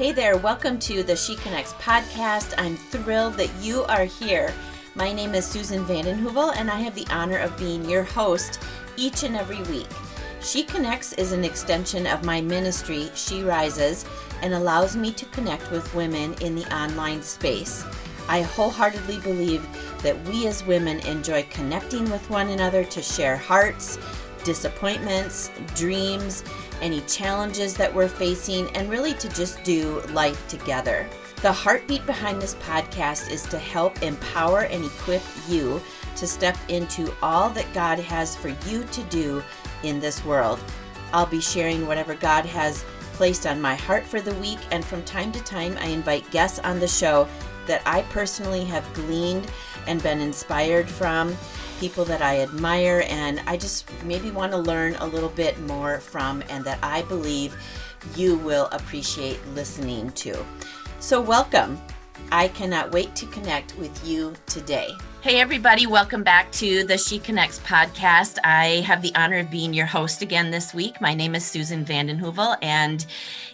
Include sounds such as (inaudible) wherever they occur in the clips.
Hey there, welcome to the She Connects podcast. I'm thrilled that you are here. My name is Susan Vandenhoevel, and I have the honor of being your host each and every week. She Connects is an extension of my ministry, She Rises, and allows me to connect with women in the online space. I wholeheartedly believe that we as women enjoy connecting with one another to share hearts, disappointments, dreams, any challenges that we're facing, and really to just do life together. The heartbeat behind this podcast is to help empower and equip you to step into all that God has for you to do in this world. I'll be sharing whatever God has placed on my heart for the week, and from time to time, I invite guests on the show that I personally have gleaned and been inspired from people that I admire and I just maybe want to learn a little bit more from and that I believe you will appreciate listening to. So, welcome. I cannot wait to connect with you today. Hey, everybody, welcome back to the She Connects podcast. I have the honor of being your host again this week. My name is Susan Vandenhoevel, and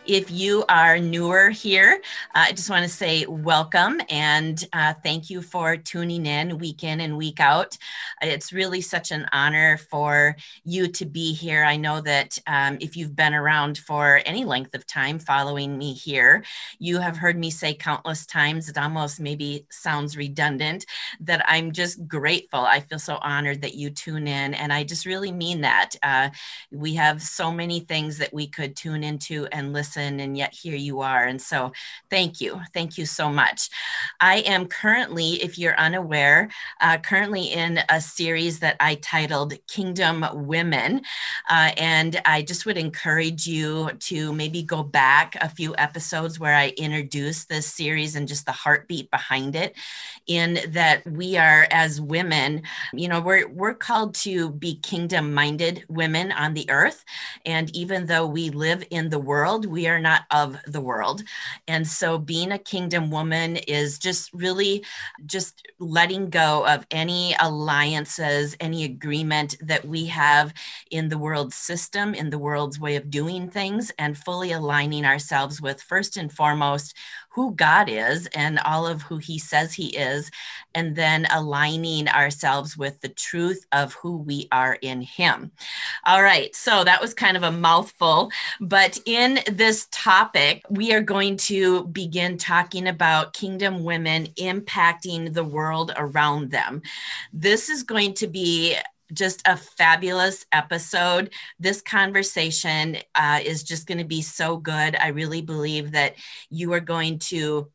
if you are newer here, uh, I just want to say welcome and uh, thank you for tuning in week in and week out. It's really such an honor for you to be here. I know that um, if you've been around for any length of time following me here, you have heard me say countless times, it almost maybe sounds redundant, that I'm just grateful. I feel so honored that you tune in. And I just really mean that. Uh, we have so many things that we could tune into and listen, and yet here you are. And so thank you. Thank you so much. I am currently, if you're unaware, uh, currently in a series that I titled Kingdom Women. Uh, and I just would encourage you to maybe go back a few episodes where I introduced this series and just the heartbeat behind it, in that we are as women you know we're we're called to be kingdom minded women on the earth and even though we live in the world we are not of the world. And so being a kingdom woman is just really just letting go of any alliances any agreement that we have in the world system in the world's way of doing things and fully aligning ourselves with first and foremost who God is and all of who He says He is, and then aligning ourselves with the truth of who we are in Him. All right, so that was kind of a mouthful, but in this topic, we are going to begin talking about kingdom women impacting the world around them. This is going to be just a fabulous episode. This conversation uh, is just going to be so good. I really believe that you are going to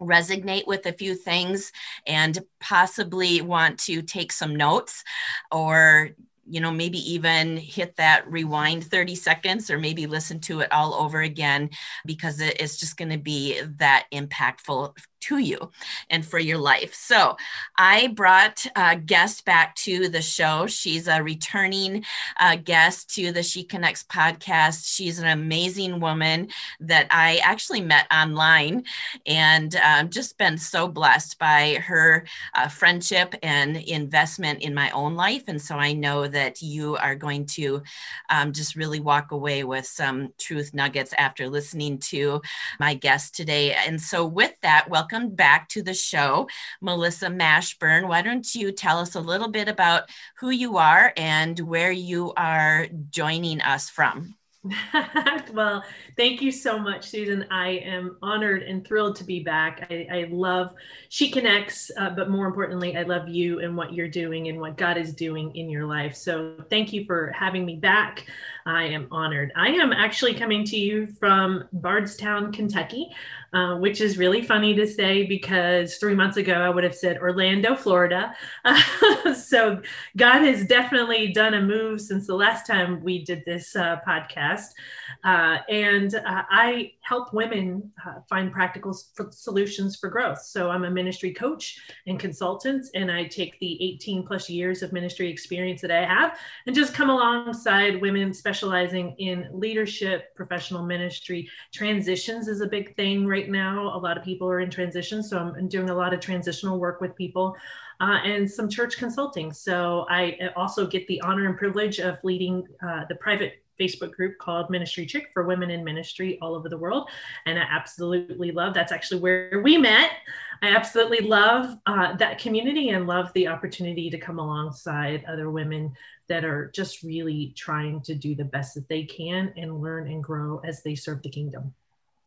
resonate with a few things and possibly want to take some notes or you know maybe even hit that rewind 30 seconds or maybe listen to it all over again because it's just going to be that impactful to you and for your life. So I brought a guest back to the show. She's a returning uh, guest to the She Connects podcast. She's an amazing woman that I actually met online and uh, just been so blessed by her uh, friendship and investment in my own life. And so I know that you are going to um, just really walk away with some truth nuggets after listening to my guest today. And so, with that, welcome welcome back to the show, Melissa Mashburn. Why don't you tell us a little bit about who you are and where you are joining us from? (laughs) well, thank you so much, Susan. I am honored and thrilled to be back. I, I love She Connects, uh, but more importantly, I love you and what you're doing and what God is doing in your life. So thank you for having me back. I am honored. I am actually coming to you from Bardstown, Kentucky. Uh, which is really funny to say because three months ago I would have said Orlando, Florida. Uh, (laughs) so God has definitely done a move since the last time we did this uh, podcast. Uh, and uh, I help women find practical solutions for growth. So I'm a ministry coach and consultant, and I take the 18 plus years of ministry experience that I have and just come alongside women specializing in leadership, professional ministry. Transitions is a big thing right now. A lot of people are in transition. So I'm doing a lot of transitional work with people uh, and some church consulting. So I also get the honor and privilege of leading uh, the private Facebook group called Ministry Chick for women in ministry all over the world. And I absolutely love that's actually where we met. I absolutely love uh, that community and love the opportunity to come alongside other women that are just really trying to do the best that they can and learn and grow as they serve the kingdom.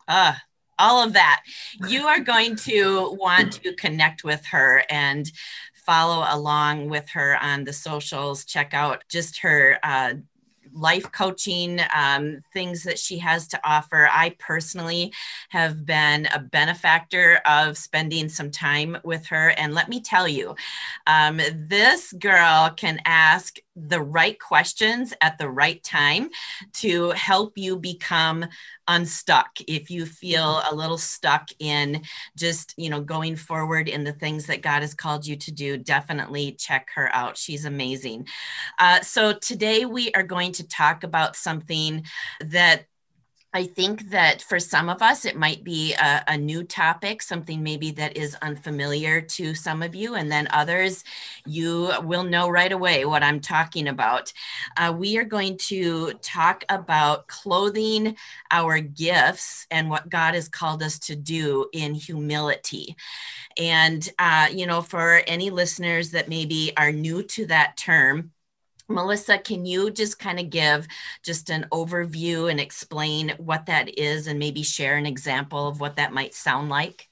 Ah, all of that. You are going to want to connect with her and follow along with her on the socials. Check out just her uh, life coaching, um, things that she has to offer. I personally have been a benefactor of spending some time with her. And let me tell you, um, this girl can ask the right questions at the right time to help you become unstuck. If you feel a little stuck in just you know going forward in the things that god has called you to do definitely check her out. She's amazing. Uh, so today we are going to talk about something that I think that for some of us, it might be a, a, new topic, something maybe that is unfamiliar to some of you, and then others, you will know right away what I'm talking about. Uh, we are going to talk about clothing our gifts and what God has called us to do in humility. And, uh, you know, for any listeners that maybe are new to that term, Melissa, can you just kind of give just an overview and explain what that is and maybe share an example of what that might sound like?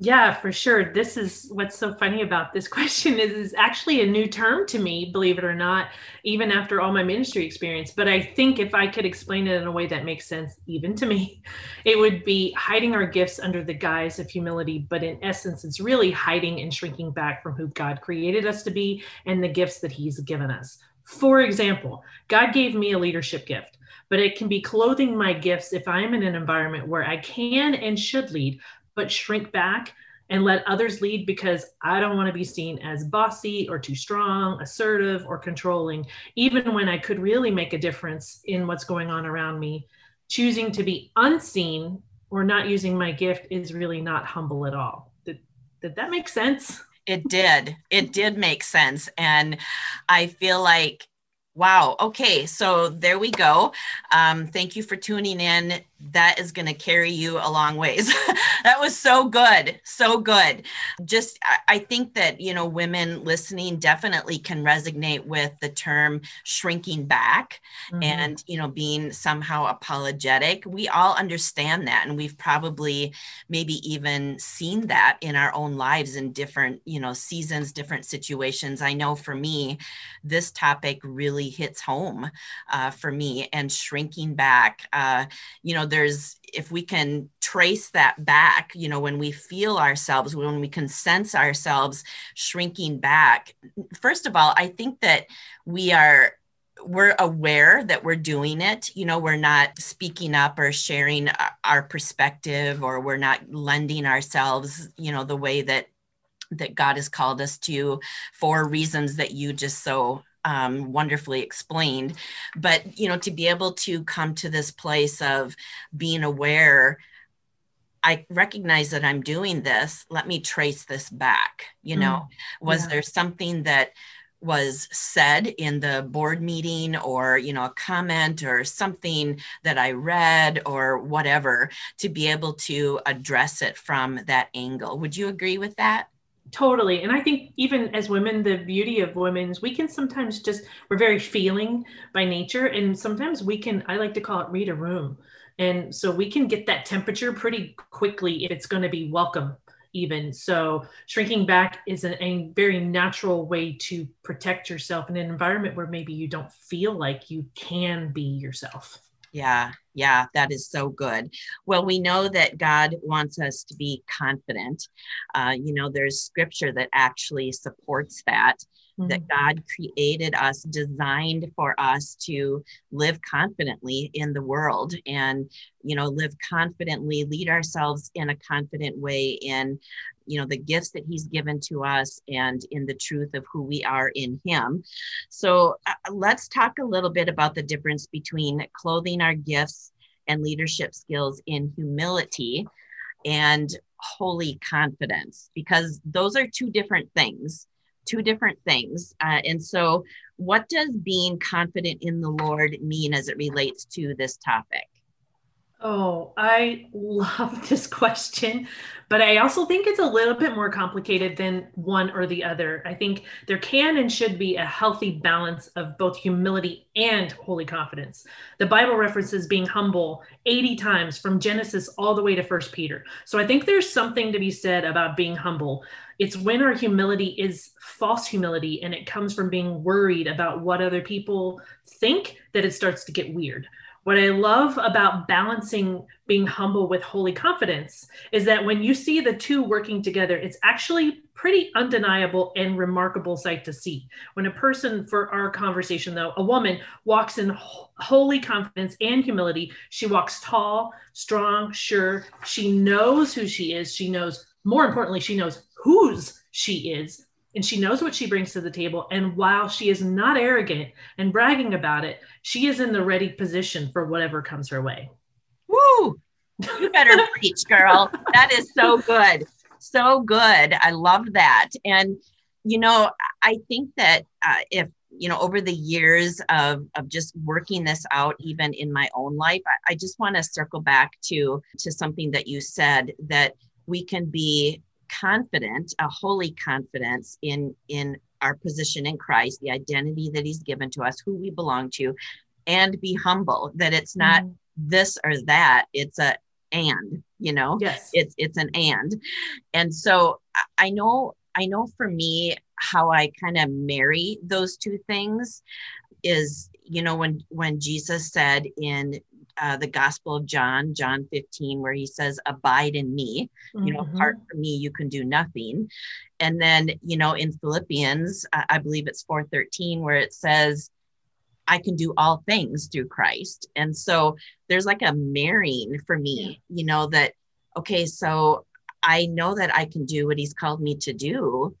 Yeah, for sure. This is what's so funny about this (laughs) question is is actually a new term to me, believe it or not, even after all my ministry experience. But I think if I could explain it in a way that makes sense even to me, (laughs) it would be hiding our gifts under the guise of humility, but in essence it's really hiding and shrinking back from who God created us to be and the gifts that he's given us. For example, God gave me a leadership gift, but it can be clothing my gifts if I'm in an environment where I can and should lead, but shrink back and let others lead because I don't want to be seen as bossy or too strong, assertive, or controlling, even when I could really make a difference in what's going on around me. Choosing to be unseen or not using my gift is really not humble at all. Did, did that make sense? It did. It did make sense. And I feel like, wow, okay, so there we go. Um, thank you for tuning in that is going to carry you a long ways. (laughs) that was so good. So good. Just, I think that, you know, women listening definitely can resonate with the term shrinking back mm-hmm. and, you know, being somehow apologetic. We all understand that. And we've probably maybe even seen that in our own lives in different, you know, seasons, different situations. I know for me, this topic really hits home uh, for me and shrinking back. Uh, you know, there's if we can trace that back you know when we feel ourselves when we can sense ourselves shrinking back first of all i think that we are we're aware that we're doing it. You know we're not speaking up or sharing our perspective or we're not lending ourselves you know the way that that god has called us to for reasons that you just so um, wonderfully explained. But, you know, to be able to come to this place of being aware, I recognize that I'm doing this. Let me trace this back. You know, mm, was yeah. there something that was said in the board meeting or you know a comment or something that i read or whatever to be able to address it from that angle would you agree with that Totally. And I think even as women, the beauty of women's, we can sometimes just, we're very feeling by nature. And sometimes we can, I like to call it read a room. And so we can get that temperature pretty quickly if it's going to be welcome, even. So shrinking back is a very natural way to protect yourself in an environment where maybe you don't feel like you can be yourself. Yeah, yeah, that is so good. Well, we know that God wants us to be confident. Uh, you know, there's scripture that actually supports that, mm-hmm. that God created us, designed for us to live confidently in the world and, you know, live confidently, lead ourselves in a confident way in you know the gifts that he's given to us and in the truth of who we are in him so uh, let's talk a little bit about the difference between clothing our gifts and leadership skills in humility and holy confidence because those are two different things two different things. Uh, and so, what does being confident in the Lord mean as it relates to this topic? Oh, I (laughs) love this question, but I also think it's a little bit more complicated than one or the other. I think there can and should be a healthy balance of both humility and holy confidence. The Bible references being humble 80 times from Genesis all the way to First Peter. So I think there's something to be said about being humble. It's when our humility is false humility and it comes from being worried about what other people think that it starts to get weird what I love about balancing being humble with holy confidence is that when you see the two working together, it's actually pretty undeniable and remarkable sight to see. When a person, for our conversation though, a woman walks in holy confidence and humility, she walks tall, strong, sure. She knows who she is. She knows, more importantly, she knows whose she is and she knows what she brings to the table. And while she is not arrogant and bragging about it, she is in the ready position for whatever comes her way. Woo! You better (laughs) preach, girl. That is so good. So good. I love that. And, you know, I think that uh, if, you know, over the years of, of just working this out, even in my own life, I, I just want to circle back to, to something that you said that we can be confident, a holy confidence in in our position in Christ, the identity that He's given to us, who we belong to, and be humble. That it's not mm. this or that; it's a and. You know, yes, it's it's an and. And so I know I know for me how I kind of marry those two things is you know when when Jesus said in uh, the Gospel of John, John 15, where he says, Abide in me. Mm-hmm. You know, apart mm-hmm. from me, you can do nothing. And then, you know, in Philippians, I believe it's 413, where it says, I can do all things through Christ. And so there's like a marrying for me, you know, that, okay, so I know that I can do what he's called me to do,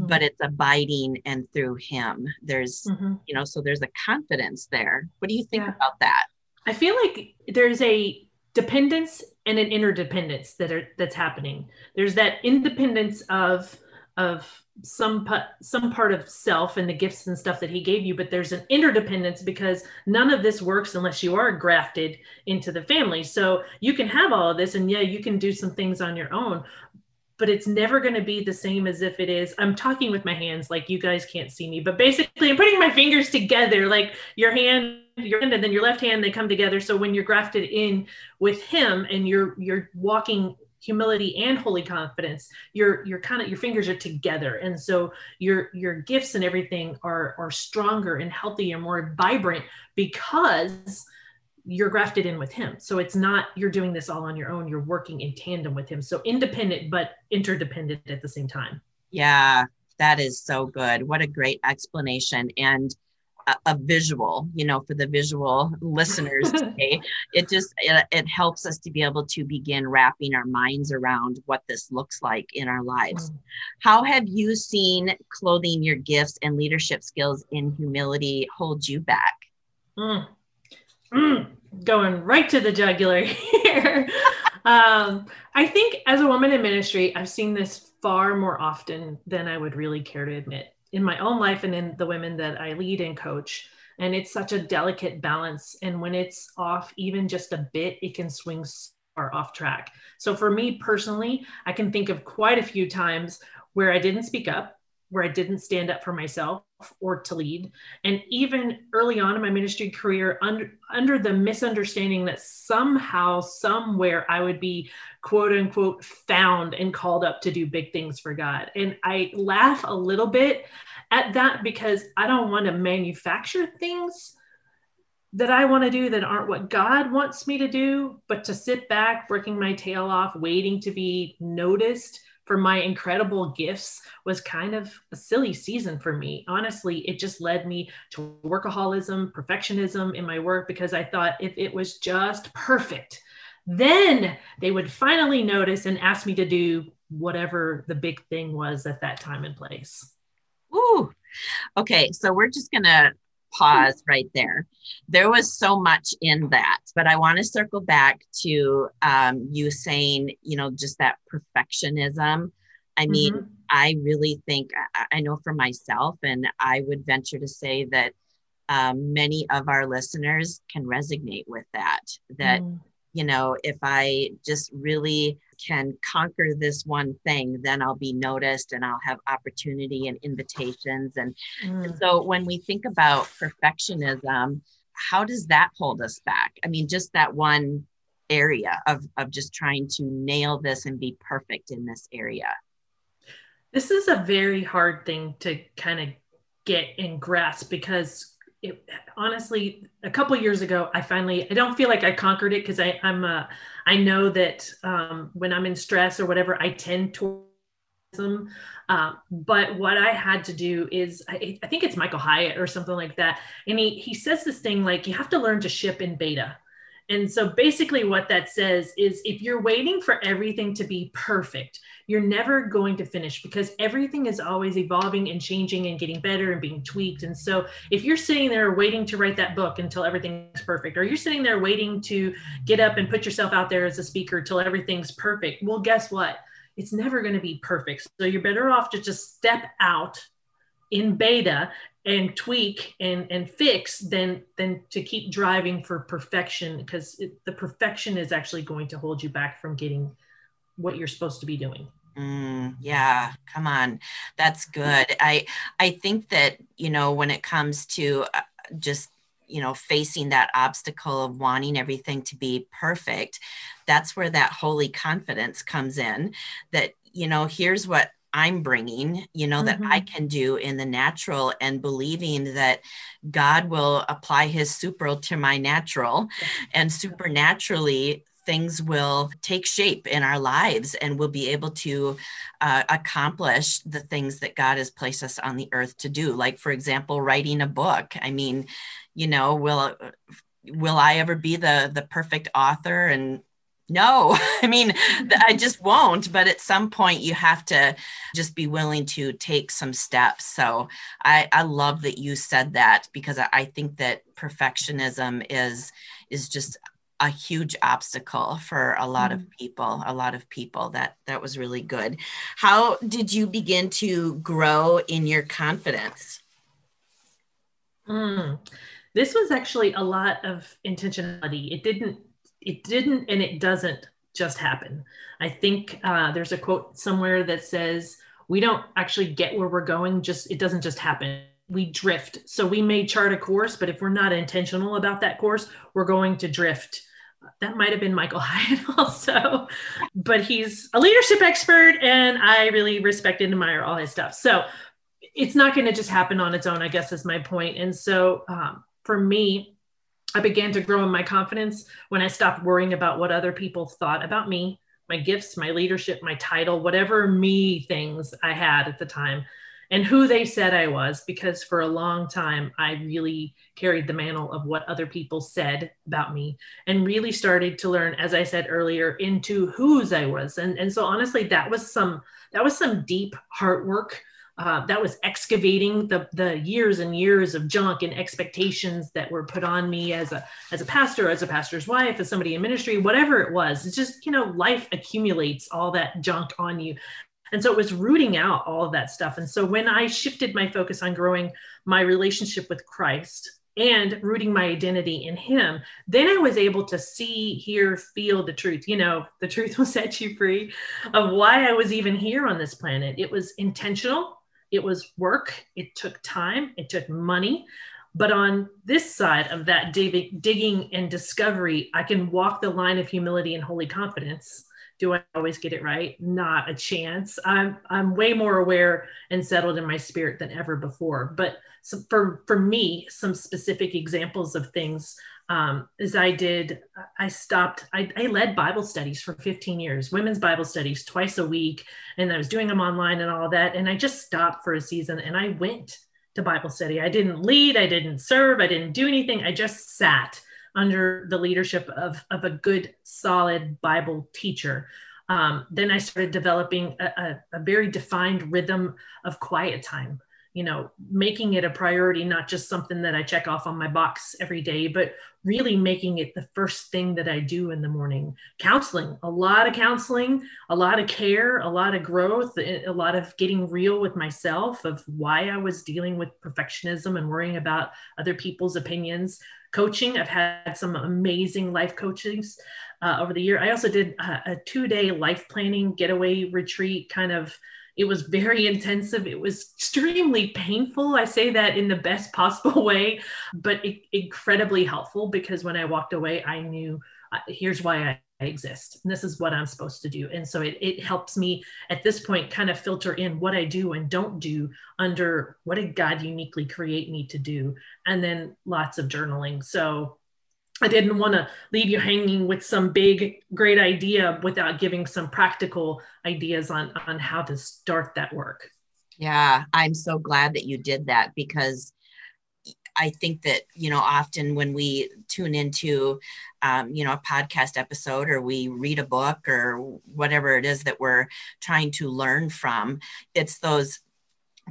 mm-hmm. but it's abiding and through him. There's, mm-hmm. you know, so there's a confidence there. What do you think yeah. about that? I feel like there's a dependence and an interdependence that are that's happening. There's that independence of of some some part of self and the gifts and stuff that he gave you but there's an interdependence because none of this works unless you are grafted into the family so you can have all of this and yeah you can do some things on your own but it's never going to be the same as if it is. I'm talking with my hands, like you guys can't see me, but basically, I'm putting my fingers together, like your hand, your hand, and then your left hand. They come together. So when you're grafted in with Him, and you're you're walking humility and holy confidence your your kind of your fingers are together and so your your gifts and everything are are stronger and healthier more vibrant because you're grafted in with him. So it's not you're doing this all on your own, you're working in tandem with him. So independent but interdependent at the same time. Yeah, that is so good. What a great explanation and a, a visual, you know, for the visual listeners (laughs) today. it just it, it helps us to be able to begin wrapping our minds around what this looks like in our lives. Mm. How have you seen clothing your gifts and leadership skills in humility hold you back? Mm. Mm going right to the jugular (laughs) here. um, I think as a woman in ministry, I've seen this far more often than I would really care to admit in my own life and in the women that I lead and coach. And it's such a delicate balance. And when it's off even just a bit, it can swing far off track. So for me personally, I can think of quite a few times where I didn't speak up where I didn't stand up for myself or to lead. And even early on in my ministry career, under, under the misunderstanding that somehow, somewhere, I would be quote unquote found and called up to do big things for God. And I laugh a little bit at that because I don't want to manufacture things that I want to do that aren't what God wants me to do, but to sit back, working my tail off, waiting to be noticed for my incredible gifts was kind of a silly season for me. Honestly, it just led me to workaholism, perfectionism in my work because I thought if it was just perfect, then they would finally notice and ask me to do whatever the big thing was at that time and place. Ooh. Okay, so we're just to pause right there. There was so much in that, but I want to circle back to um, you saying, you know, just that perfectionism. I mean, mm-hmm. I really think, I know for myself, and I would venture to say that um, many of our listeners can resonate with that. That, mm. you know, if I just really can conquer this one thing, then I'll be noticed and I'll have opportunity and invitations. And, mm. and so when we think about perfectionism, how does that hold us back? I mean, just that one area of, of just trying to nail this and be perfect in this area. This is a very hard thing to kind of get and grasp because it, honestly, a couple years ago, I finally I don't feel like I conquered it because I'm uh, I know that um, when I'm in stress or whatever, I tend to um, but what I had to do is, I, I, think it's Michael Hyatt or something like that. And he, he says this thing like, you have to learn to ship in beta. And so basically, what that says is if you're waiting for everything to be perfect, you're never going to finish because everything is always evolving and changing and getting better and being tweaked. And so if you're sitting there waiting to write that book until everything's perfect, or you're sitting there waiting to get up and put yourself out there as a speaker till everything's perfect, well, guess what? It's never going to be perfect. So you're better off to just step out in beta and tweak and and fix than than to keep driving for perfection because the perfection is actually going to hold you back from getting what you're supposed to be doing. Mm, yeah come on. That's good. I i think that you know when it comes to uh, just you know facing that obstacle of wanting everything to be perfect that's where that holy confidence comes in that you know here's what I'm bringing, you know, mm-hmm. that I mm-hmm. can do in the natural and believing that God will apply his super to my natural and supernaturally things will take shape in our lives and we'll be able to uh, accomplish the things that God has placed us on the earth to do. Like, for example, writing a book. I mean, you know, will will I ever be the the perfect author and no (laughs) i mean i just won't but at some point you have to just be willing to take some steps. So i i love that you said that because i, I think that perfectionism is is just a huge obstacle for a lot mm. of people a lot of people that that was really good. How did you begin to grow in your confidence? Mm. this was actually a lot of intentionality. It didn't it didn't and it doesn't just happen. I think uh, there's a quote somewhere that says, we don't actually get where we're going, just it doesn't just happen. We drift. So we may chart a course, but if we're not intentional about that course, we're going to drift. That might have been Michael (laughs) Hyatt also, but he's a leadership expert and I really respect and admire all his stuff. So it's not going to just happen on its own, I guess is my point. And so um, for me, I began to grow in my confidence when I stopped worrying about what other people thought about me, my gifts, my leadership, my title, whatever me things I had at the time, and who they said I was. Because for a long time, I really carried the mantle of what other people said about me and really started to learn, as I said earlier, into whose I was. And, and so honestly, that was some that was some deep heart work uh, that was excavating the the years and years of junk and expectations that were put on me as a as a pastor, as a pastor's wife, as somebody in ministry, whatever it was. It's just you know life accumulates all that junk on you, and so it was rooting out all of that stuff. And so when I shifted my focus on growing my relationship with Christ and rooting my identity in him then i was able to see hear feel the truth you know the truth (laughs) will set you free of why i was even here on this planet it was intentional it was work, it took time, it took money. But on this side of that digging and discovery, I can walk the line of humility and holy confidence. Do I always get it right? Not a chance. I'm I'm way more aware and settled in my spirit than ever before. But for for me, some specific examples of things um, as I did, I stopped, I, I, led Bible studies for 15 years, women's Bible studies twice a week. And I was doing them online and all that. And I just stopped for a season and I went to Bible study. I didn't lead, I didn't serve, I didn't do anything. I just sat under the leadership of, of a good, solid Bible teacher. Um, then I started developing a, a, a very defined rhythm of quiet time you know making it a priority not just something that i check off on my box every day but really making it the first thing that i do in the morning. Counseling a lot of counseling a lot of care a lot of growth a lot of getting real with myself of why i was dealing with perfectionism and worrying about other people's opinions. Coaching i've had some amazing life coaches uh, over the year. I also did a, a two day life planning getaway retreat kind of it was very intensive. It was extremely painful. I say that in the best (laughs) possible way, but it, incredibly helpful because when I walked away, I knew uh, here's why I, exist. And this is what I'm supposed to do. And so it, it helps me at this point kind of filter in what I do and don't do under what did God uniquely create me to do. And then lots of journaling. So I didn't want to leave you hanging with some big, great idea without giving some practical ideas on, on how to start that work. Yeah, I'm so glad that you did that because I think that, you know, often when we tune into, um, you know, a podcast episode or we read a book or whatever it is that we're trying to learn from, it's those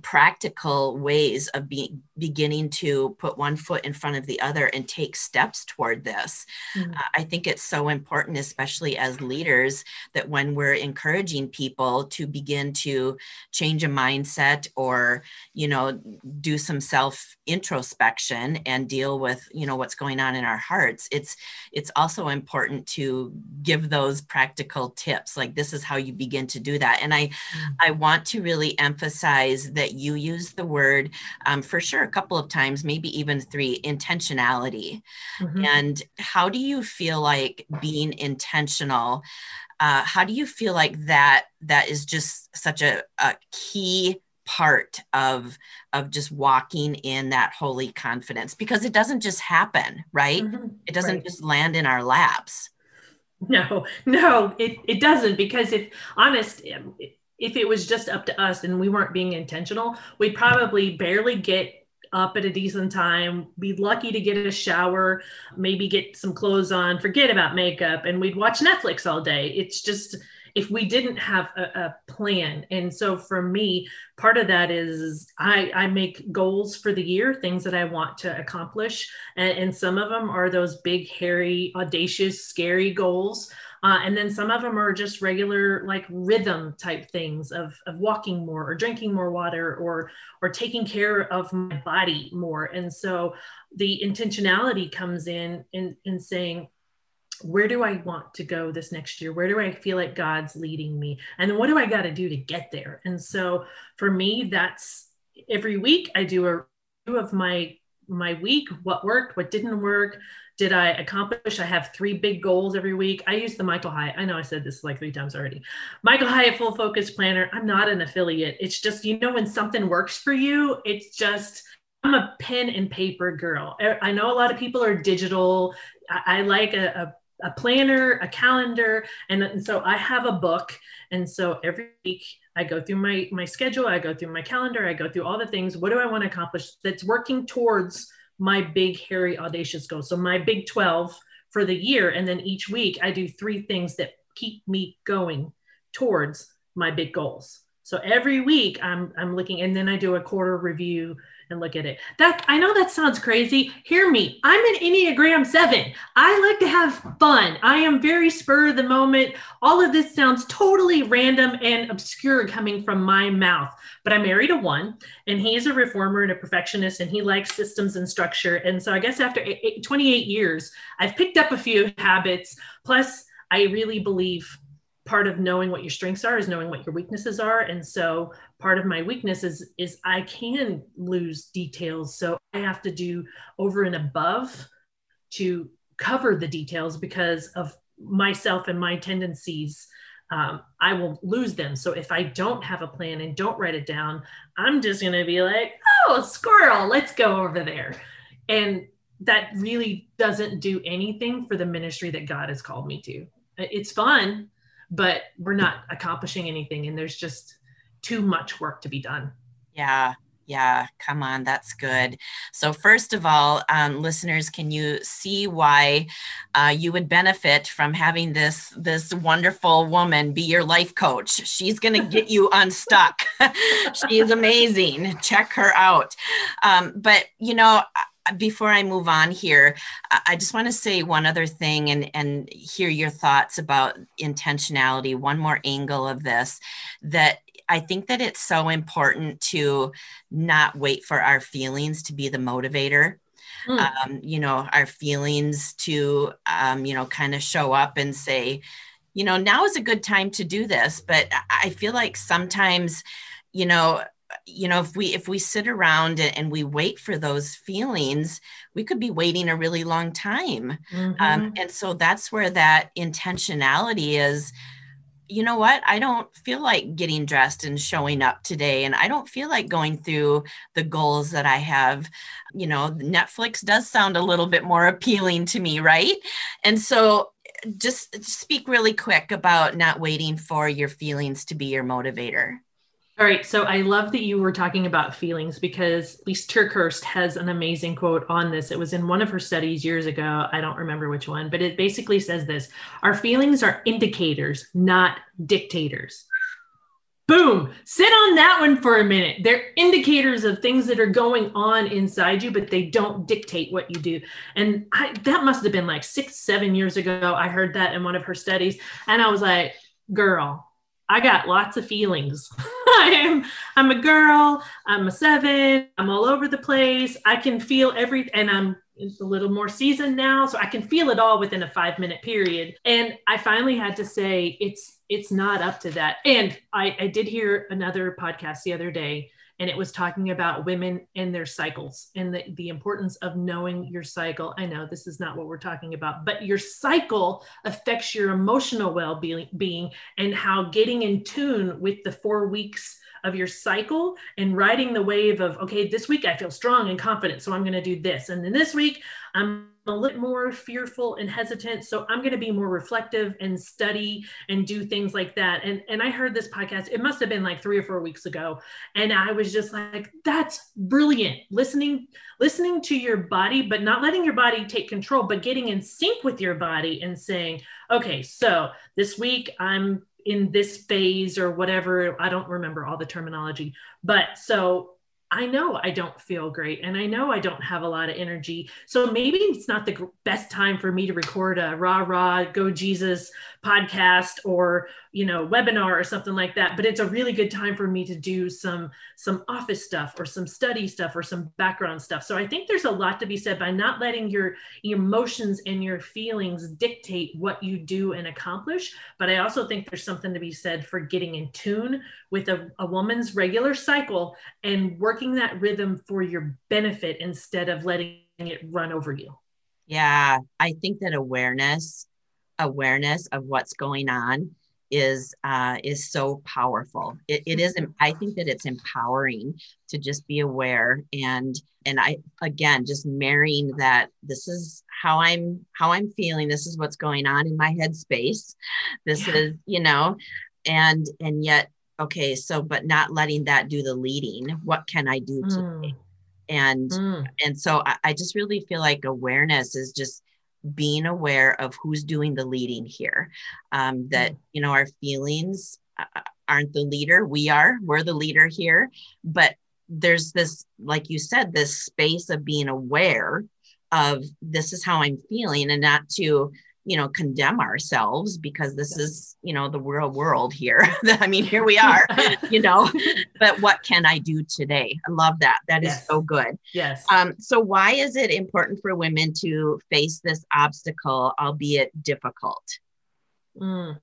practical ways of being beginning to put one foot in front of the other and take steps toward this mm-hmm. uh, i think it's so important especially as leaders that when we're encouraging people to begin to change a mindset or you know do some self introspection and deal with you know what's going on in our hearts it's it's also important to give those practical tips like this is how you begin to do that and i mm-hmm. i want to really emphasize that you use the word um, for sure a couple of times, maybe even three intentionality. Mm-hmm. And how do you feel like being intentional? Uh, how do you feel like that that is just such a, a key part of of just walking in that holy confidence because it doesn't just happen right mm-hmm. it doesn't right. just land in our laps no no it, it doesn't because if honest if it was just up to us and we weren't being intentional, we'd probably barely get up at a decent time, be lucky to get a shower, maybe get some clothes on, forget about makeup, and we'd watch Netflix all day. It's just if we didn't have a, a plan. And so for me, part of that is I, I make goals for the year, things that I want to accomplish. And, and some of them are those big, hairy, audacious, scary goals uh, and then some of them are just regular like rhythm type things of, of walking more or drinking more water or or taking care of my body more. And so the intentionality comes in in, in saying, where do I want to go this next year? Where do I feel like God's leading me? And then what do I got to do to get there? And so for me, that's every week I do a review of my my week, what worked, what didn't work, did I accomplish? I have three big goals every week. I use the Michael Hyatt. I know I said this like three times already. Michael Hyatt Full Focus Planner. I'm not an affiliate. It's just, you know, when something works for you, it's just, I'm a pen and paper girl. I know a lot of people are digital. I, I like a, a, a, planner, a calendar. And, and so I have a book. And so every week I go through my, my schedule, I go through my calendar, I go through all the things. What do I want to accomplish that's working towards my big, hairy, audacious goals. So my big 12 for the year. And then each week I do three things that keep me going towards my big goals. So every week I'm, I'm looking and then I do a quarter review and look at it. That I know that sounds crazy. Hear me. I'm an Enneagram 7. I like to have fun. I am very spur of the moment. All of this sounds totally random and obscure coming from my mouth. But I married a 1 and he is a reformer and a perfectionist and he likes systems and structure. And so I guess after 28 years, I've picked up a few habits. Plus, I really believe part of knowing what your strengths are is knowing what your weaknesses are. And so part of my weakness is is i can lose details. So i have to do over and above to cover the details because of myself and my tendencies um, i will lose them. So if i don't have a plan and don't write it down i'm just going to be like oh squirrel let's go over there. And that really doesn't do anything for the ministry that god has called me to. It's fun but we're not accomplishing anything and there's just too much work to be done yeah Yeah, come on, that's good. So, first of all, um, listeners, can you see why uh, you would benefit from having this this wonderful woman be your life coach? She's going to get you (laughs) unstuck. (laughs) She's amazing. Check her out. Um, but you know, before I move on here, I just want to say one other thing and, and hear your thoughts about intentionality. One more angle of this that I think that it's so important to not wait for our feelings to be the motivator. Mm. Um, you know, our feelings to, um, you know, kind of show up and say, you know, now is a good time to do this. But I feel like sometimes, you know, you know if we if we sit around and, we wait for those feelings we could be waiting a really long time um, mm-hmm. um, and so that's where that intentionality is you know what? I don't feel like getting dressed and showing up today. And I don't feel like going through the goals that I have. You know, Netflix does sound a little bit more appealing to me, right? And so just speak really quick about not waiting for your feelings to be your motivator. All right. So I love that you were talking about feelings because Lysa TerKeurst has an amazing quote on this. It was in one of her studies years ago. I don't remember which one, but it basically says this Our feelings are indicators, not dictators. Boom. Sit on that one for a minute. They're indicators of things that are going on inside you, but they don't dictate what you do. And I, that must have been like six, seven years ago. I heard that in one of her studies. And I was like, girl, I got lots of feelings. (laughs) I am I'm a girl, I'm a 7, I'm all over the place. I can feel every and I'm a little more seasoned now, so I can feel it all within a 5 minute period. And I finally had to say it's it's not up to that. And I I did hear another podcast the other day and it was talking about women and their cycles and the, the importance of knowing your cycle. I know this is not what we're talking about, but your cycle affects your emotional well being and how getting in tune with the four weeks of your cycle and riding the wave of, okay, this week I feel strong and confident, so I'm going to do this. And then this week I'm a little more fearful and hesitant. So I'm going to be more reflective and study and do things like that. And, and I heard this podcast, it must have been like three or four weeks ago. And I was just like, that's brilliant. Listening, listening to your body, but not letting your body take control, but getting in sync with your body and saying, okay, so this week I'm in this phase or whatever. I don't remember all the terminology, but so I know I don't feel great and I know I don't have a lot of energy. So maybe it's not the best time for me to record a rah rah go Jesus podcast or you know webinar or something like that but it's a really good time for me to do some some office stuff or some study stuff or some background stuff so i think there's a lot to be said by not letting your emotions and your feelings dictate what you do and accomplish but i also think there's something to be said for getting in tune with a, a woman's regular cycle and working that rhythm for your benefit instead of letting it run over you yeah i think that awareness awareness of what's going on is uh, is so powerful. It, it is. I think that it's empowering to just be aware and and I again just marrying that. This is how I'm how I'm feeling. This is what's going on in my headspace. This yeah. is you know, and and yet okay. So but not letting that do the leading. What can I do today? Mm. And mm. and so I, I just really feel like awareness is just being aware of who's doing the leading here um, that mm. you know our feelings uh, uh, aren't the leader we are we're the leader here but there's this like you said this space of being aware of this is how i'm feeling and not to you know condemn ourselves because this is you know the real world here. (laughs) I mean here we are (laughs) (laughs) you know. But what can i do today? I love that. That is yes. so good. Yes. Um so why is it important for women to face this obstacle albeit difficult? Mm.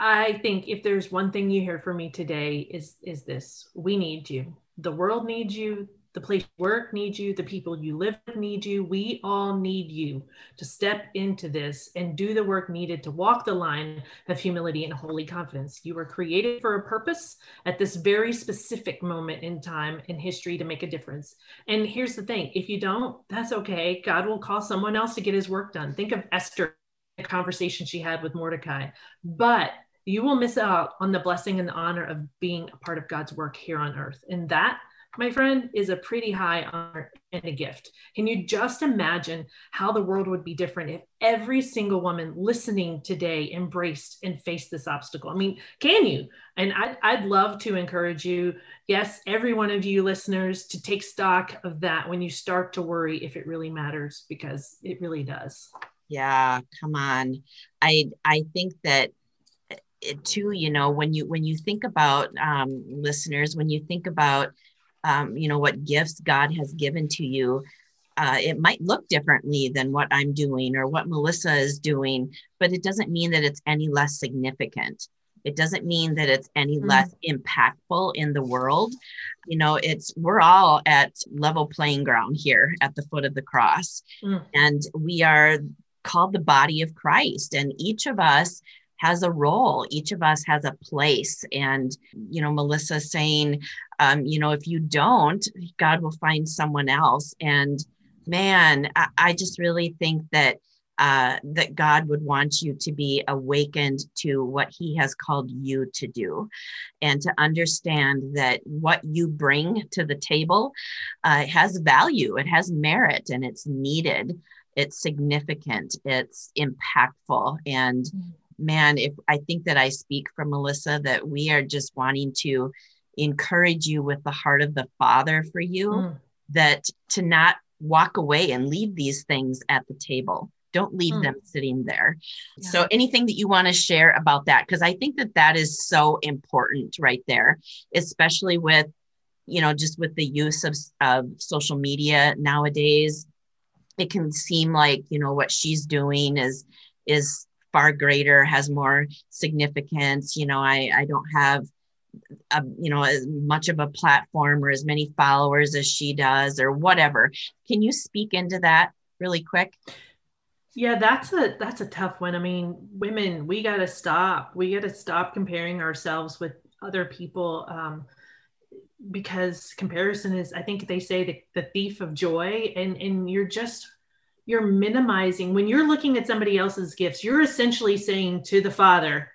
i think if there's one thing you hear from me today is is this. We need you. The world needs you the place you work needs you. The people you live with need you. We all need you to step into this and do the work needed to walk the line of humility and holy confidence. You were created for a purpose at this very specific moment in time in history to make a difference. And here's the thing if you don't, that's okay. God will call someone else to get his work done. Think of Esther, the conversation she had with Mordecai. But you will miss out on the blessing and the honor of being a part of God's work here on earth. And that my friend, is a pretty high honor and a gift. Can you just imagine how the world would be different if every single woman listening today embraced and faced this obstacle? I mean, can you? And I'd, I'd love to encourage you, yes, every one of you listeners, to take stock of that when you start to worry if it really matters, because it really does. Yeah, come on. I I think that it too you know when you when you think about um, listeners when you think about um, you know what gifts god has given to you uh, it might look differently than what i'm doing or what melissa is doing but it doesn't mean that it's any less significant it doesn't mean that it's any mm. less impactful in the world you know it's we're all at level playing ground here at the foot of the cross mm. and we are called the body of christ and each of us has a role each of us has a place and you know melissa saying um, you know if you don't god will find someone else and man i, I just really think that uh, that God would want you to be awakened to what He has called you to do, and to understand that what you bring to the table uh, has value, it has merit, and it's needed. It's significant, it's impactful, and mm man, if I think that I speak for Melissa, that we are just wanting to encourage you with the heart of the Father for you, mm. that to not walk away and leave these things at the table. Don't leave mm. them sitting there. Yeah. So, anything that you want to share about that? Because I think that that is so important right there, especially with, you know, just with the use of, of social media nowadays. It can seem like, you know, what she's doing is is far greater, has more significance. You know, I, I don't have, a, you know, as much of a platform or as many followers as she does or whatever. Can you speak into that really quick? Yeah, that's a that's a tough one. I mean, women, we got to stop. We got to stop comparing ourselves with other people um, because comparison is, I think they say, the, the thief of joy, and and you're just you're minimizing when you're looking at somebody else's gifts you're essentially saying to the father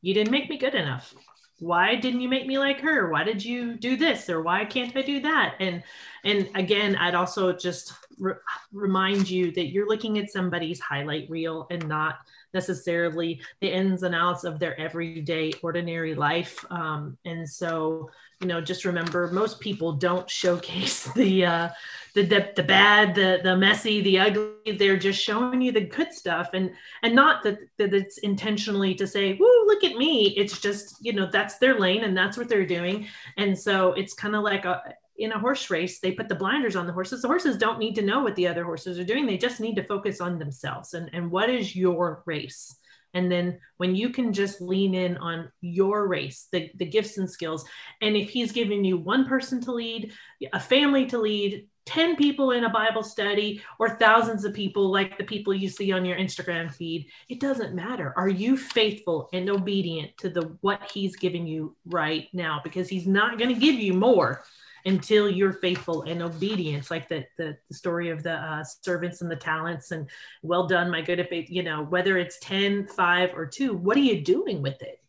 you didn't make me good enough why didn't you make me like her? Why did you do this? Or why can't i do that? And and again i'd also just re- remind you that you're looking at somebody's highlight reel and not necessarily the ins and outs of their everyday ordinary life. Um, and so you know just remember most people don't showcase (laughs) the uh, the, the the bad the the messy the ugly. They're just showing you the good stuff and and not that that it's intentionally to say woo look at me. It's just you know that's their lane and that's what they're doing. And so it's kind of like a in a horse race they put the blinders on the horses. The horses don't need to know what the other horses are doing. They just need to focus on themselves and and what is your race and then when you can just lean in on your race the, the gifts and skills and if he's giving you one person to lead a family to lead 10 people in a Bible study or thousands of people like the people you see on your Instagram feed, it doesn't matter. Are you faithful and obedient to the what he's giving you right now? Because he's not going to give you more until you're faithful and obedient. Like the, the, the story of the uh, servants and the talents and well done my good faith you know whether it's 10 5 or 2 what are you doing with it?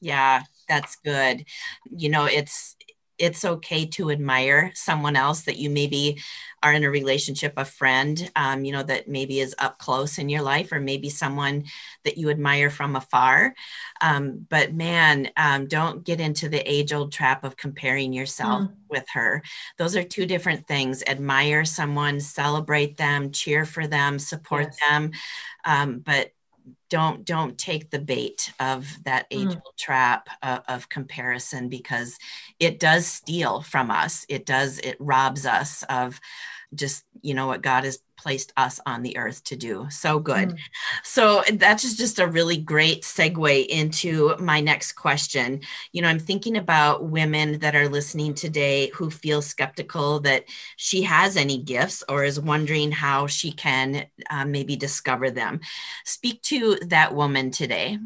Yeah that's good. You know it's it's okay to admire someone else that you maybe are in a relationship, a friend, um, you know, that maybe is up close in your life, or maybe someone that you admire from afar. Um, but man, um, don't get into the age old trap of comparing yourself mm. with her. Those are two different things. Admire someone, celebrate them, cheer for them, support yes. them. Um, but don't don't take the bait of that age mm. trap of, of, comparison because it does steal from us it does it robs us of just you know what god has placed us on the earth to do so good mm. so that's just a really great segue into my next question you know i'm thinking about women that are listening today who feel skeptical that she has any gifts or is wondering how she can uh, maybe discover them speak to that woman today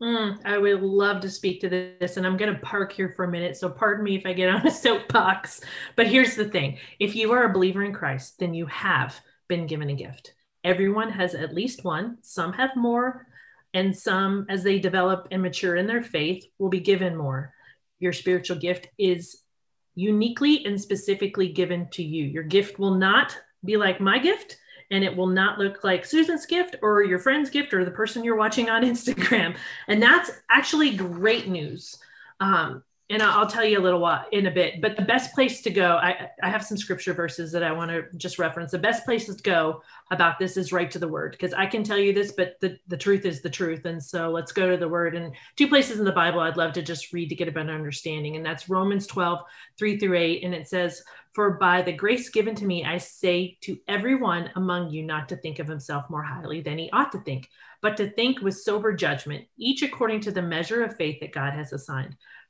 Mm, I would love to speak to this, and I'm going to park here for a minute. So, pardon me if I get on a soapbox. But here's the thing if you are a believer in Christ, then you have been given a gift. Everyone has at least one, some have more And some, as they develop and mature in their faith, will be given more. Your spiritual gift is uniquely and specifically given to you. Your gift will not be like my gift, and it will not look like Susan's gift or your friend's gift or the person you're watching on (laughs) Instagram. And that's actually great news. Um, and I'll tell you a little while in a bit. But the best place to go, I, I have some scripture verses that I want to just reference. The best place to go about this is right to the word, because I can tell you this, but the, the truth is the truth. And so let's go to the word. And two places in the Bible I'd love to just read to get a better understanding. And that's Romans 12, 3 through 8. And it says, For by the grace given to me, I say to everyone among you not to think of himself more highly than he ought to think, but to think with sober judgment, each according to the measure of faith that God has assigned.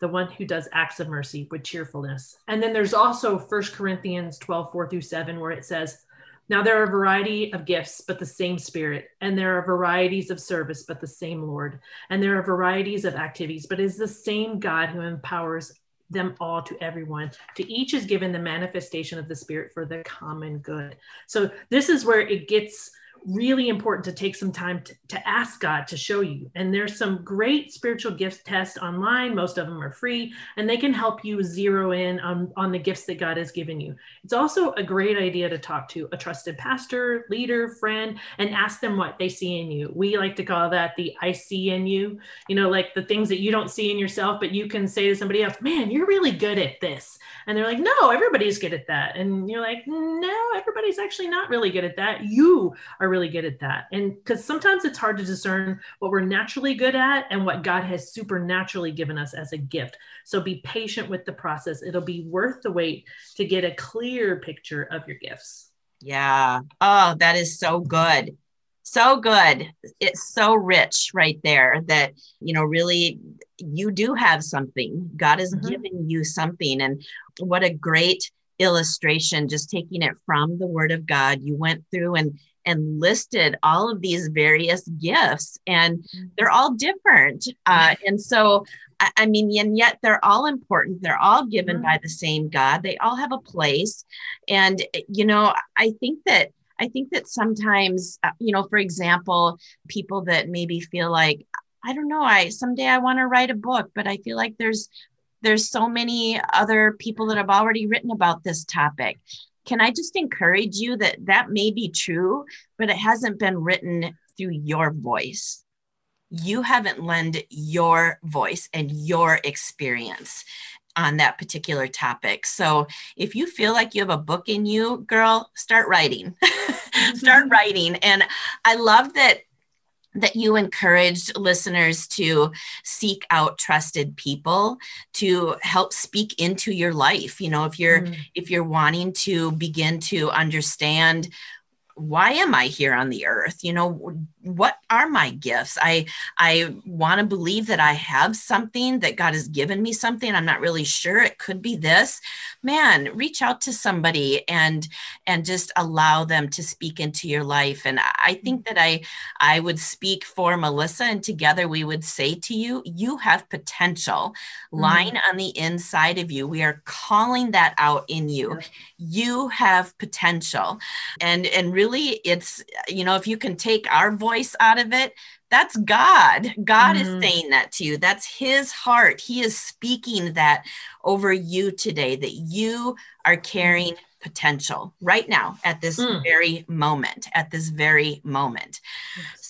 the one who does acts of mercy with cheerfulness. And then there's also First Corinthians 12, 4 through 7, where it says, Now there are a variety of gifts, but the same Spirit. And there are varieties of service, but the same Lord. And there are varieties of activities, but it is the same God who empowers them all to everyone. To each is given the manifestation of the Spirit for the common good. So this is where it gets really important to take some time to, to ask God to show you. And there's some great spiritual gift tests online. Most of them are free, and they can help you zero in on, on the gifts that God has given you. It's also a great idea to talk to a trusted pastor, leader, friend, and ask them what they see in you. We like to call that the I see in you, you know, like the things that you don't see in yourself, but you can say to somebody else, man, you're really good at this. And they're like, no, everybody's good at that. And you're like, no, everybody's actually not really good at that. You are are really good at that. And because sometimes it's hard to discern what we're naturally good at and what God has supernaturally given us as a gift. So be patient with the process. It'll be worth the wait to get a clear picture of your gifts. Yeah. Oh, that is so good. So good. It's so rich right there that, you know, really you do have something. God is mm-hmm. giving you something. And what a great illustration just taking it from the word of god you went through and and listed all of these various gifts and mm-hmm. they're all different uh, (laughs) and so I, I, mean and yet they're all important they're all given mm-hmm. by the same god they all have a place and you know i think that i think that sometimes uh, you know for example people that maybe feel like i don't know i someday i want to write a book but i feel like there's there's so many other people that have already written about this topic can I just encourage you that that may be true, but it hasn't been written through your voice. You haven't lent your voice and your experience on that particular topic. So if you feel like you have a book in you, girl, start writing. (laughs) start mm-hmm. writing. And I love that that you encouraged listeners to seek out trusted people to help speak into your life you know if you're mm. if you're wanting to begin to understand why am i here on the earth? You know what are my gifts? I i want to believe that i have something that god has given me something i'm not really sure it could be this. Man reach out to somebody and and just allow them to speak into your life. And i think that i i would speak for melissa and together we would say to you you have potential mm-hmm. lying on the inside of you. We are calling that out in you. You have potential. And and really it's you know if you can take our voice voice out of it, that's God. God mm-hmm. is saying that to you. That's his heart. He is speaking that over you today that you are carrying potential right now at this mm. very moment at this very moment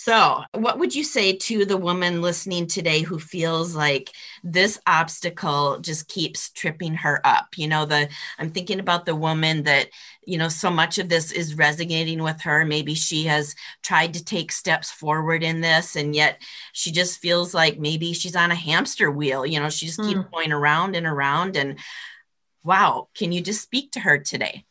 so what would you say to the woman listening today who feels like this obstacle just keeps tripping her up you know the i'm thinking about the woman that you know so much of this is resonating with her maybe she has tried to take steps forward in this and yet she just feels like maybe she's on a hamster wheel you know she just mm. keeps going around and around and wow, can you just speak to her today?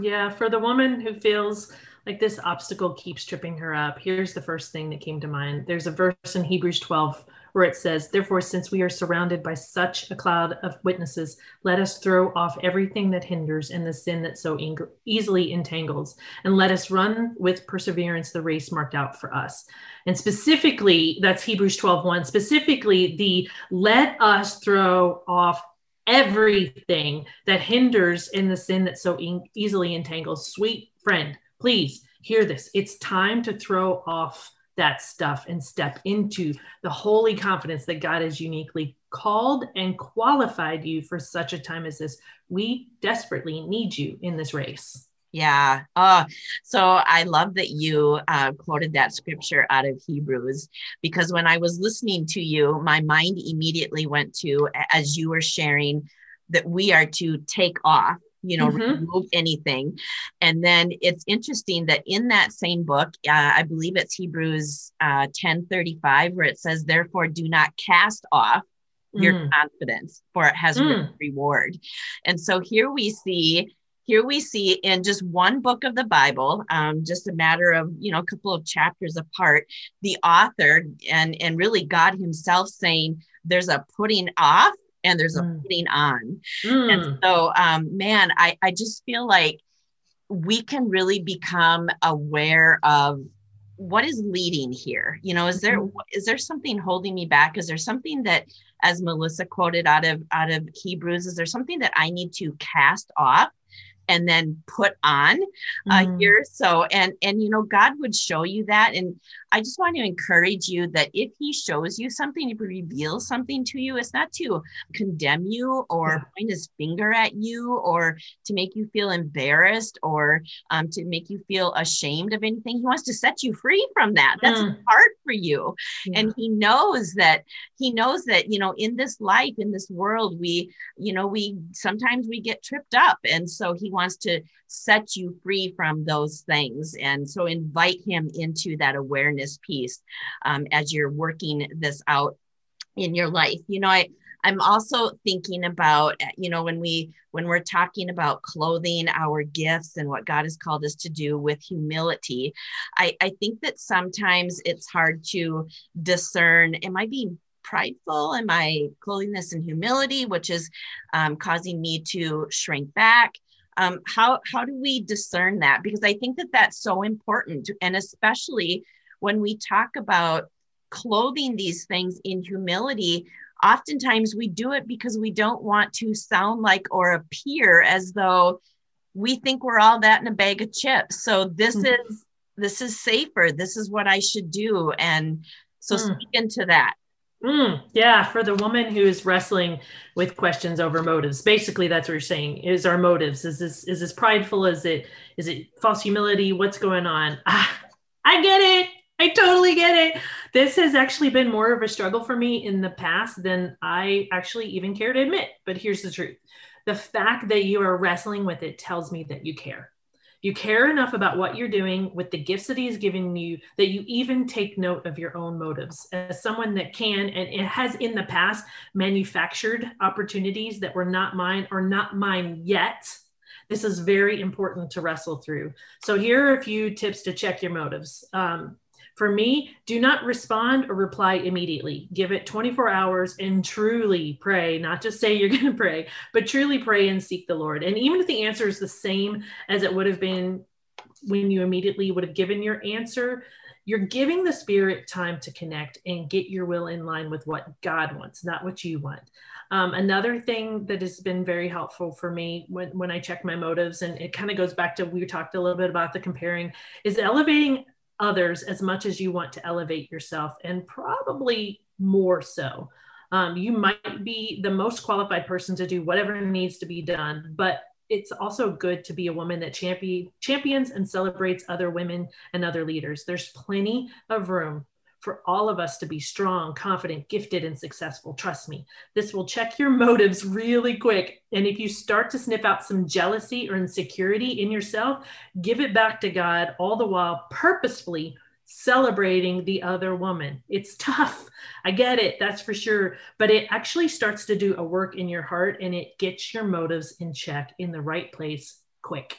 Yeah, for the woman who feels like this obstacle keeps tripping her up, here's the first thing that came to mind. There's a verse in Hebrews 12 where it says, Therefore, since we are surrounded by such a cloud of witnesses, let us throw off everything that hinders and the sin that so easily entangles, and let us run with perseverance the race marked out for us. And specifically, that's Hebrews 12 1, specifically the let us throw off everything that hinders in the sin that so e- easily entangles. Sweet friend, please hear this. It's time to throw off that stuff and step into the holy confidence that God has uniquely called and qualified you for such a time as this. We desperately need you in this race. Yeah. Oh, so I love that you uh, quoted that scripture out of Hebrews because when I was listening to you, my mind immediately went to, as you were sharing, that we are to take off you know, mm-hmm. remove anything. And then it's interesting that in that same book, uh, I believe it's Hebrews uh, 10 35, where it says, Therefore, do not cast off your mm. confidence, for it has mm. reward. And so here we see here we see in just one book of the bible um, just a matter of you know a couple of chapters apart the author and and really god himself saying there's a putting off and there's a mm. putting on. Mm. And so, um, man, I, I just feel like we can really become aware of what is leading here you know is there mm-hmm. is there something holding me back is there something that as melissa quoted out of out of hebrews is there something that i need to cast off and then put on uh, mm-hmm. here so and and you know god would show you that and i just want to encourage you that if he shows you something if he reveals something to you it's not to condemn you or yeah. point his finger at you or to make you feel embarrassed or um, to make you feel ashamed of anything he wants to set you free from that that's mm. hard for you yeah. and he knows that he knows that you know in this life in this world we you know we sometimes we get tripped up and so he wants to set you free from those things. And so invite him into that awareness piece um, as you're working this out in your life. You know, I, I'm also thinking about, you know, when we when we're talking about clothing our gifts and what God has called us to do with humility, I, I think that sometimes it's hard to discern, am I being prideful? Am I clothing this in humility, which is um, causing me to shrink back? Um, how how do we discern that? Because i think that that's so important and especially when we talk about clothing these things in humility oftentimes we do it because we don't want to sound like or appear as though we think we're all that in a bag of chips. So this mm-hmm. is this is safer. This is what i should do. And so mm. speak into that Mm, yeah, for the woman who is wrestling with questions over motives, basically that's what you're saying. Is our motives? Is this is this prideful? Is it is it false humility? What's going on? (laughs) Ah, I get it. I totally get it. This has actually been more of a struggle for me in the past than I actually even care to admit. But here's the truth: the fact that you are wrestling with it tells me that you care you care enough about what you're doing with the gifts that he's given you that you even take note of your own motives. As someone that can and has in the past manufactured opportunities that were not mine or not mine yet this is very important to wrestle through. So here are a few tips to check your motives. Um, for me, do not respond or reply immediately. Give it 24 hours and truly pray, not just say you're (laughs) going to pray, but truly pray and seek the Lord. And even if the answer is the same as it would have been when you immediately would have given your answer, you're giving the spirit time to connect and get your will in line with what God wants, not what you want. Um, another thing that has been very helpful for me when, when I check my motives, and it kind of goes back to we talked a little bit about the comparing, is elevating others as much as you want to elevate yourself, and probably more so. Um, you might be the most qualified person to do whatever needs to be done, but it's also good to be a woman that champion, champions and celebrates other women and other leaders. There's plenty of room for all of us to be strong, confident, gifted, and successful. Trust me, this will check your (laughs) motives really quick. And if you start to sniff out some jealousy or insecurity in yourself, give it back to God, all the while purposefully celebrating the other woman. It's (laughs) tough. I get it. That's for sure. But it actually starts to do a work in your heart and it gets your motives in check in the right place quick.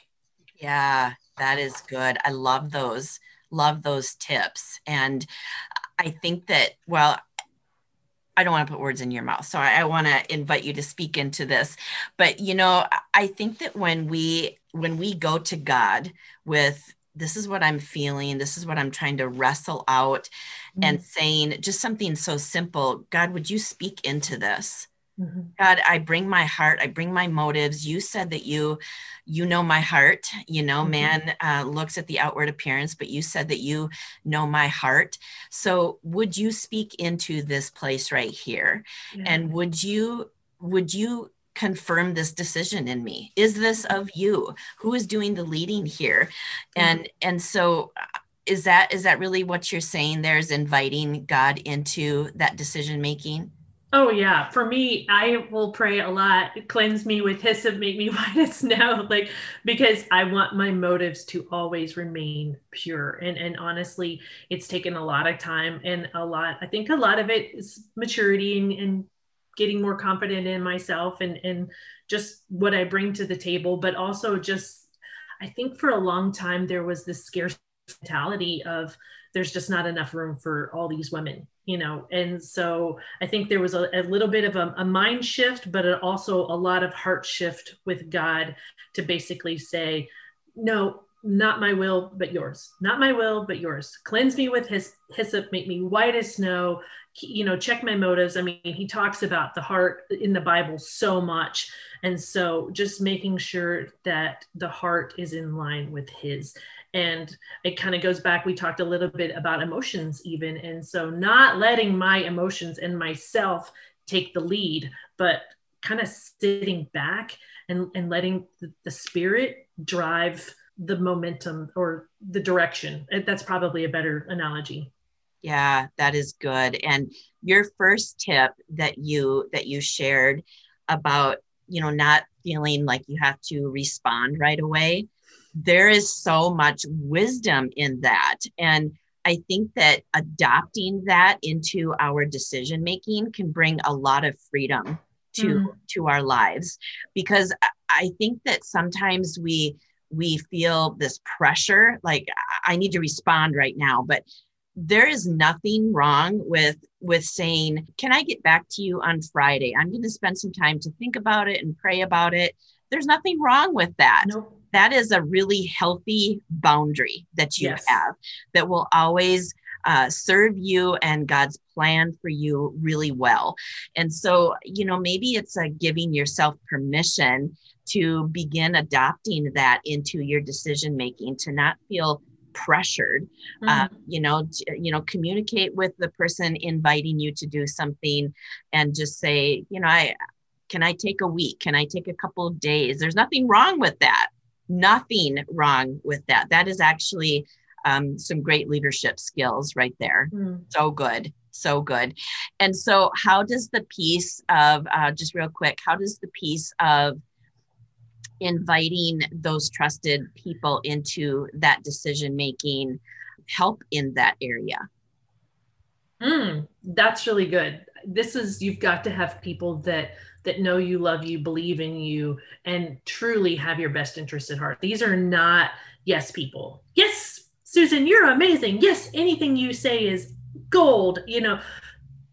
Yeah, that is good. I love those love those tips. And I think that, well, I don't want to put words in your mouth. So I, I want to invite you to speak into this. But you know, I think that when we when we go to God with this is what I'm feeling, this is what I'm trying to wrestle out, mm-hmm. and saying just something so simple, God, would you speak into this? Mm-hmm. God, I bring my heart, I bring my motives. You said that you you know my heart. You know, mm-hmm. man uh, looks at the outward appearance, but you said that you know my heart. So, would you speak into this place right here? Yeah. And would you would you confirm this decision in me? Is this of you? Who is doing the leading here? Mm-hmm. And and so uh, is that is that really what you're saying there is inviting God into that decision making? Oh yeah, for me, I will pray a lot. Cleanse me with hyssop, make me (laughs) white as snow, like because I want my motives to always remain pure. And and honestly, it's taken a lot of time and a lot. I think a lot of it is maturity and, and getting more confident in myself and and just what I bring to the table, but also just I think for a long time there was this scarce mentality of there's just not enough room for all these women you know and so i think there was a, a little bit of a, a, mind shift but also a lot of heart shift with god to basically say no not my will but yours. Not my will but yours. Cleanse me with his hyssop make me white as snow. You know check my motives. I mean he talks about the heart in the bible so much. And so just making sure that the heart is in line with his and it kind of goes back we talked a little bit about emotions even and so not letting my emotions and myself take the lead but kind of sitting back and, and letting the, spirit drive the momentum or the direction. That's probably a better analogy. Yeah that is good. And your first tip that you that you shared about you know not feeling like you have to respond right away there is so much wisdom in that. And I think that adopting that into our decision making can bring a lot of freedom to mm. to our lives. Because I think that sometimes we we feel this pressure like I need to respond right now but there is nothing wrong with with saying can I get back to you on Friday? I'm going to spend some time to think about it and pray about it. There's nothing wrong with that. Nope that is a really healthy boundary that you yes. have that will always uh, serve you and God's plan for you really well. And so, you know, maybe it's a giving yourself permission to begin adopting that into your decision making, to not feel pressured uh, mm-hmm. uh, you know you know communicate with the person inviting you to do something and just say you know i can i take a week can i take a couple of days there's nothing wrong with that nothing wrong with that. That is actually um, some great leadership skills right there. Mm. So good. So good. And so, how does the piece of, uh, just real quick, how does the piece of inviting those trusted people into that decision making help in that area? Mm, that's really good. This is, you've got to have people that that know you, love you, believe in you, and truly have your best interest at heart. These are not yes people. Yes, Susan, you're amazing. Yes, anything you say is gold. You know,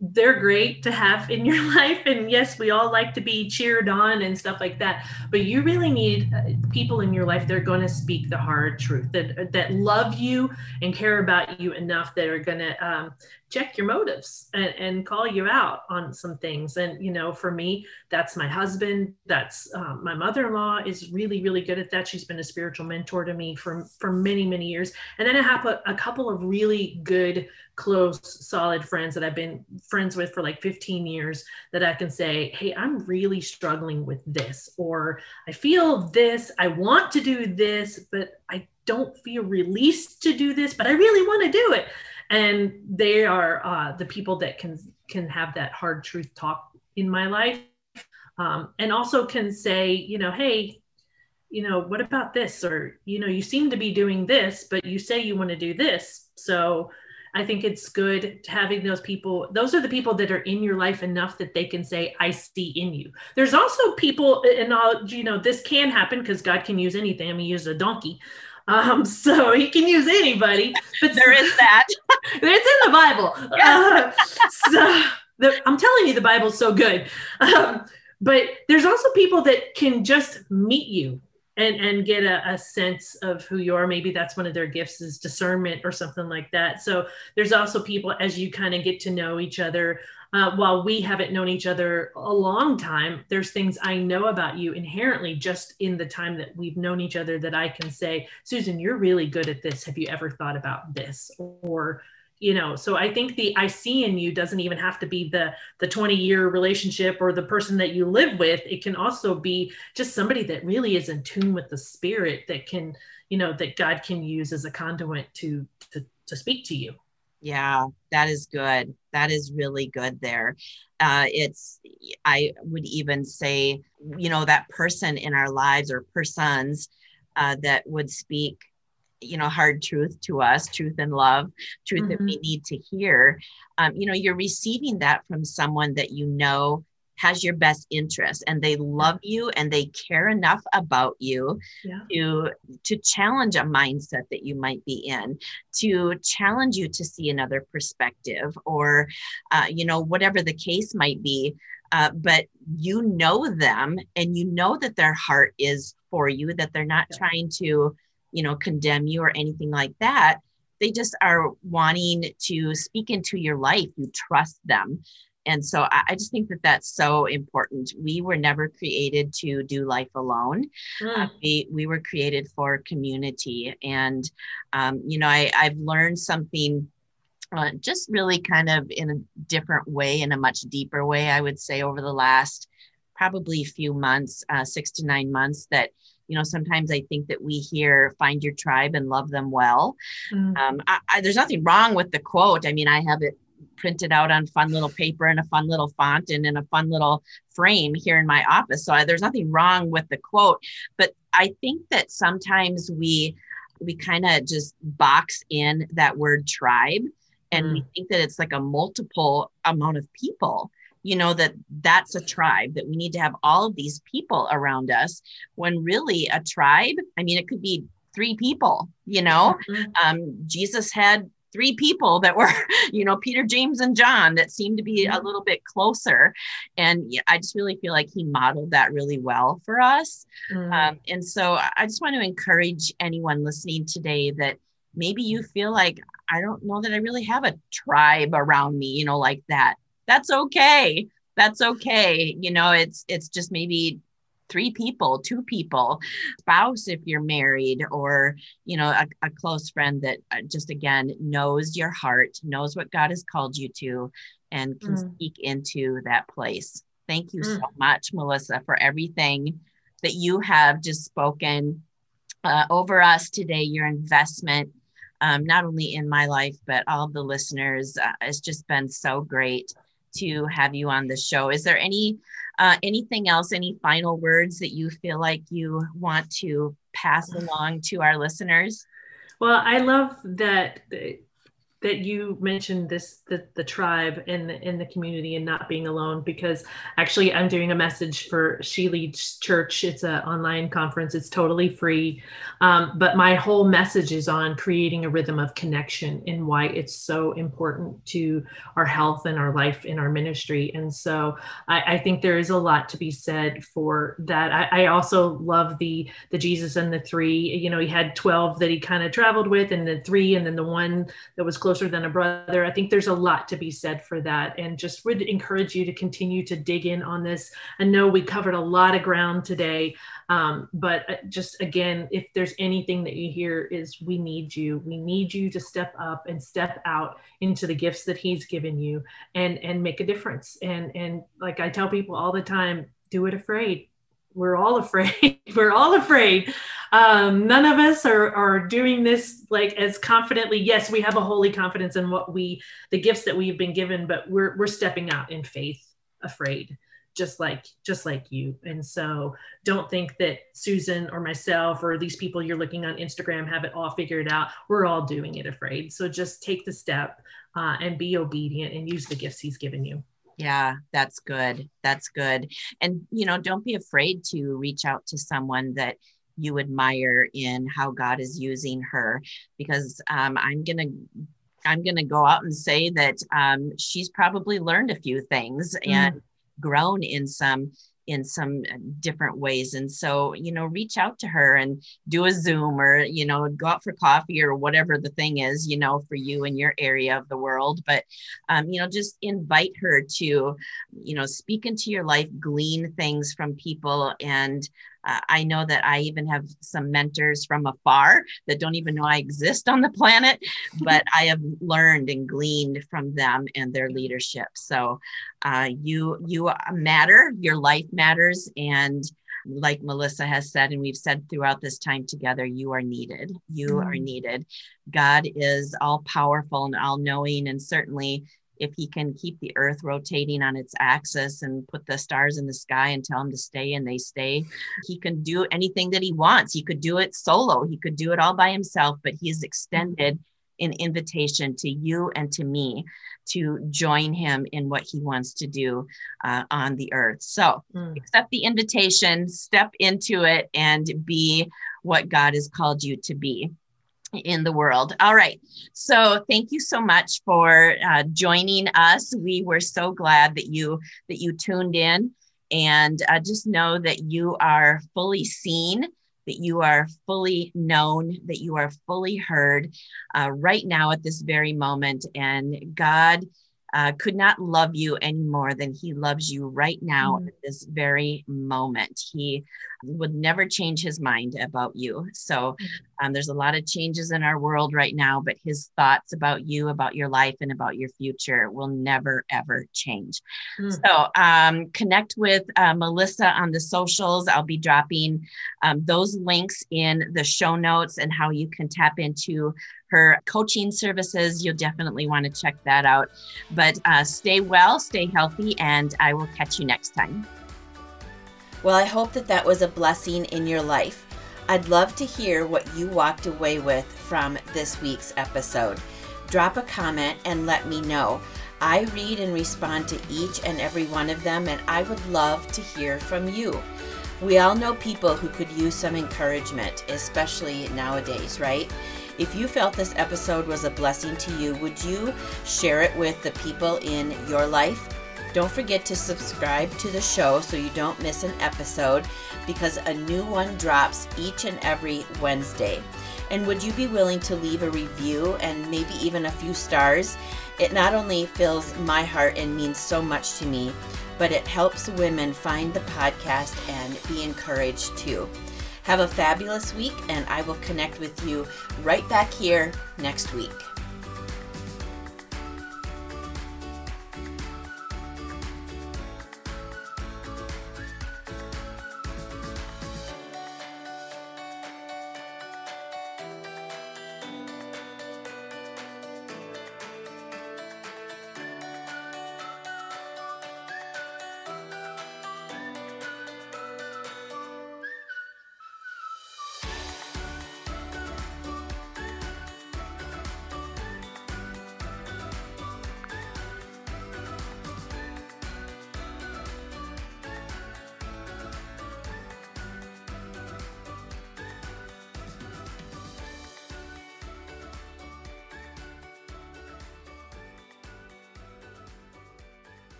they're great to have in your (laughs) life. And yes we all like to be cheered on and stuff like that. But you really need uh, people in your life that are going to speak the hard truth that that love you and care about you enough that are going to um, check your motives and, and, call you out on some things. And you know for me that's my husband. That's um, my mother-in-law is really really good at that. She's been a spiritual mentor to me for for many many years. And then i have a, a couple of really good close solid friends that i've been friends with for like 15 years that i can say hey i'm really struggling with this or i feel this i want to do this but i don't feel released to do this but i really want to do it. And they are uh, the people that can can have that hard truth talk in my life um, and also can say you know hey you know what about this? or you know you seem to be doing this but you say you want to do this so i think it's good having those people those are the people that are in your life enough that they can say i see in you there's also people and all you know this can happen because god can use anything i mean use a donkey um, (laughs) so he can use anybody, but there is that. (laughs) it's in the Bible. Yeah. Uh, so the, I'm telling you, the Bible's so good. Um, but there's also people that can just meet you and and get a, a, sense of who you are. Maybe that's one of their gifts is discernment or something like that. So there's also people as you kind of get to know each other uh, while we haven't known each other a long time there's things i know about you inherently just in the time that we've known each other that i can say susan you're really good at this. Have you ever thought about this? Or you know so i think the i see in you doesn't even have to be the the 20 year relationship or the person that you live with. It can also be just somebody that really is in tune with the spirit that can you know that god can use as a conduit to to, to speak to you. Yeah that is good. That is really good there. Uh, it's i would even say you know that person in our lives or persons uh, that would speak you know hard truth to us truth and love truth mm-hmm. that we mm-hmm. need to hear um, you know you're receiving that from someone that you know has your best interest and they love you and they care enough about you yeah. to to challenge a mindset that you might be in to challenge you to see another perspective or uh, you know whatever the case might be uh, but you know them and you know that their heart is for you that they're not yeah. trying to you know condemn you or anything like that they just are wanting to speak into your life. You trust them. And so I, I just think that that's so important. We were never created to do life alone. Mm. uh, we, we were created for community. And um, you know I, i've learned something uh, just really kind of in a different way in a much deeper way i would say over the last probably few months uh, six to nine months that you know sometimes i think that we hear find your tribe and love them well mm. um, I, I, there's nothing wrong with the quote i mean i have it printed out on fun little paper and a fun little font and in a fun little frame here in my office so I, there's nothing wrong with the quote but i think that sometimes we we kind of just box in that word tribe and mm. we think that it's like a multiple amount of people you know that that's a tribe that we need to have all of these people around us when really a tribe i mean it could be three people you know mm-hmm. um, jesus had three people that were (laughs) you know peter james and john that seemed to be a mm-hmm. little bit closer and i just really feel like he modeled that really well for us mm. um, and so i just want to encourage anyone listening today that maybe you feel like i don't know that i really have a tribe around me you know like that that's okay. That's okay. You know it's it's just maybe three people two people spouse if you're married or you know a, a close friend that uh, just again knows your heart knows what god has called you to and can mm. speak into that place. Thank you mm. so much melissa for everything that you have just spoken uh, over us today your investment um, not only in my life but all the listeners. Uh, it's just been so great to have you on the show. Is there any uh, anything else, any final words that you feel like you want to pass along to our listeners? Well, I love that that you mentioned this the, the tribe in the in the community and not being alone because actually I'm doing a message for She Leads Church. It's an online conference. It's totally free, um, but my whole message is on creating a rhythm of connection and why it's so important to our health and our life in our ministry. And so I, I think there is a lot to be said for that. I, I also love the the Jesus and the three. You know, he had twelve that he kind of traveled with, and the three, and then the one that was closer than a brother. I think there's a lot to be said for that. And just would encourage you to continue to dig in on this. I know we covered a lot of ground today, um, but uh, just again, if there's anything that you hear, is we need you. We need you to step up and step out into the gifts that He's given you and and make a difference. And and like I tell people all the time, do it afraid we're all afraid. (laughs) we're all afraid. Um, none of us are, are doing this like as confidently. Yes, we have a holy confidence in what we, the gifts that we've been given, but we're, we're stepping out in faith, afraid, just like, just like you. And so don't think that Susan or myself or these people you're looking on Instagram have it all figured out. We're all doing it afraid. So just take the step uh, and be obedient and use the gifts he's given you. Yeah, that's good. That's good. And, you know, don't be afraid to reach out to someone that you admire in how God is using her, because um, I'm going to I'm going to go out and say that um, she's probably learned a few things mm. and grown in some in some uh, different ways. And so, you know, reach out to her and do a Zoom or, you know, go out for coffee or whatever the thing is, you know, for you in your area of the world. But, um, you know, just invite her to, you know, speak into your life, glean things from people and uh, I know that I even have some mentors from afar that don't even know I exist on the planet, (laughs) but I have learned and gleaned from them and their leadership. So uh, you you matter, your life matters, and like Melissa has said, and we've said throughout this time together, you are needed. You mm-hmm. are needed. God is all powerful and all knowing, and certainly if he can keep the earth rotating on its axis and put the stars in the sky and tell them to stay and they stay he can do anything that he wants he could do it solo he could do it all by himself but he's extended an invitation to you and to me to join him in what he wants to do uh, on the earth. So mm. accept the invitation, step into it, and be what God has called you to be in the world. All right. So thank you so much for uh, joining us. We were so glad that you that you tuned in, and uh, just know that you are fully seen. That you are fully known, that you are fully heard uh, right now at this very moment. And God uh, could not love you any more than he loves you right now mm-hmm. at this very moment. He would never change his mind about you. So mm-hmm. um, there's a lot of changes in our world right now, but his thoughts about you, about your life, and about your future will never, ever change. Mm-hmm. So um, connect with uh, Melissa on the socials. I'll be dropping um, those links in the show notes and how you can tap into her coaching services. You'll definitely want to check that out. But uh, stay well, stay healthy, and I will catch you next time. Well, I hope that that was a blessing in your life. I'd love to hear what you walked away with from this week's episode. Drop a comment and let me know. I read and respond to each and every one of them, and I would love to hear from you. We all know people who could use some encouragement, especially nowadays, right? If you felt this episode was a blessing to you, would you share it with the people in your life? Don't forget to subscribe to the show so you don't miss an episode because a new one drops each and every Wednesday. And would you be willing to leave a review and maybe even a few stars? It not only fills my heart and means so much to me, but it helps women find the podcast and be encouraged too. Have a fabulous week, and I will connect with you right back here next week.